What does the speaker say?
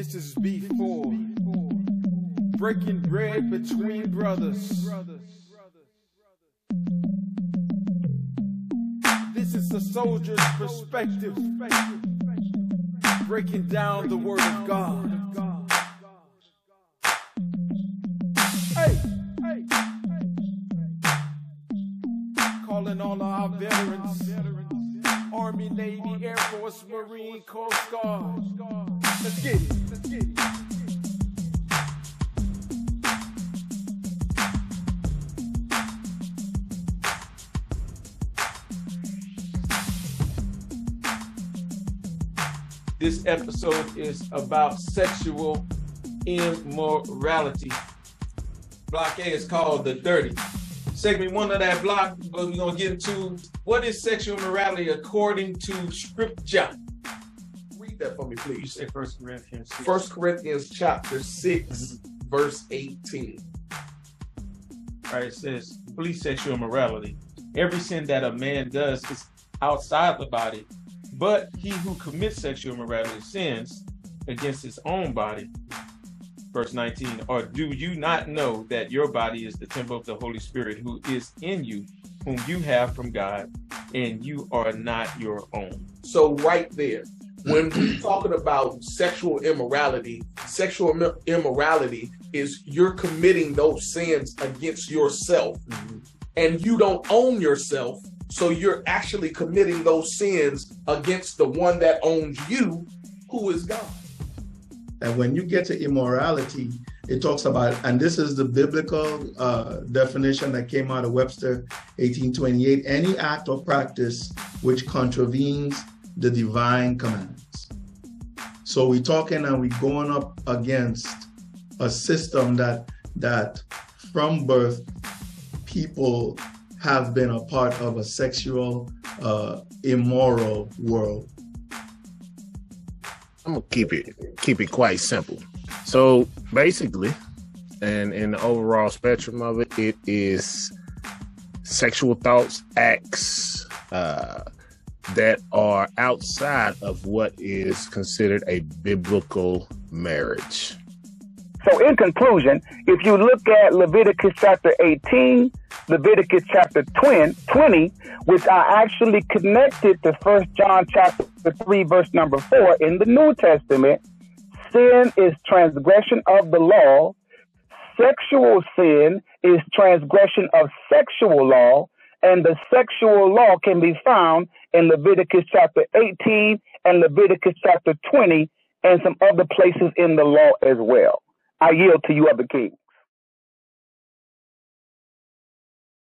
This is before breaking bread between brothers. This is the soldier's perspective, breaking down the word of God. Hey, hey, calling all our veterans, Army, Navy, Air Force, Marine, Coast Guard. Let's get it. Let's get it. This episode is about sexual immorality. Block A is called The Dirty. Segment one of that block, but we're going to get into what is sexual immorality according to Scripture. That for me, You please. say First Corinthians. 6. First Corinthians chapter 6, verse 18. Right, it says, police sexual immorality. Every sin that a man does is outside the body, but he who commits sexual immorality sins against his own body. Verse 19, or do you not know that your body is the temple of the Holy Spirit who is in you, whom you have from God, and you are not your own? So, right there, when we're talking about sexual immorality, sexual imm- immorality is you're committing those sins against yourself and you don't own yourself. So, you're actually committing those sins against the one that owns you, who is God. And when you get to immorality, it talks about, and this is the biblical uh, definition that came out of Webster 1828 any act or practice which contravenes the divine commands. So we're talking and we're going up against a system that that from birth people have been a part of a sexual uh, immoral world I'm gonna keep it keep it quite simple. So basically, and in the overall spectrum of it, it is sexual thoughts, acts uh, that are outside of what is considered a biblical marriage. So, in conclusion, if you look at Leviticus chapter 18, Leviticus chapter 20, 20 which are actually connected to 1 John chapter 3, verse number 4 in the New Testament, sin is transgression of the law. Sexual sin is transgression of sexual law. And the sexual law can be found in Leviticus chapter 18 and Leviticus chapter 20 and some other places in the law as well. I yield to you, Other King.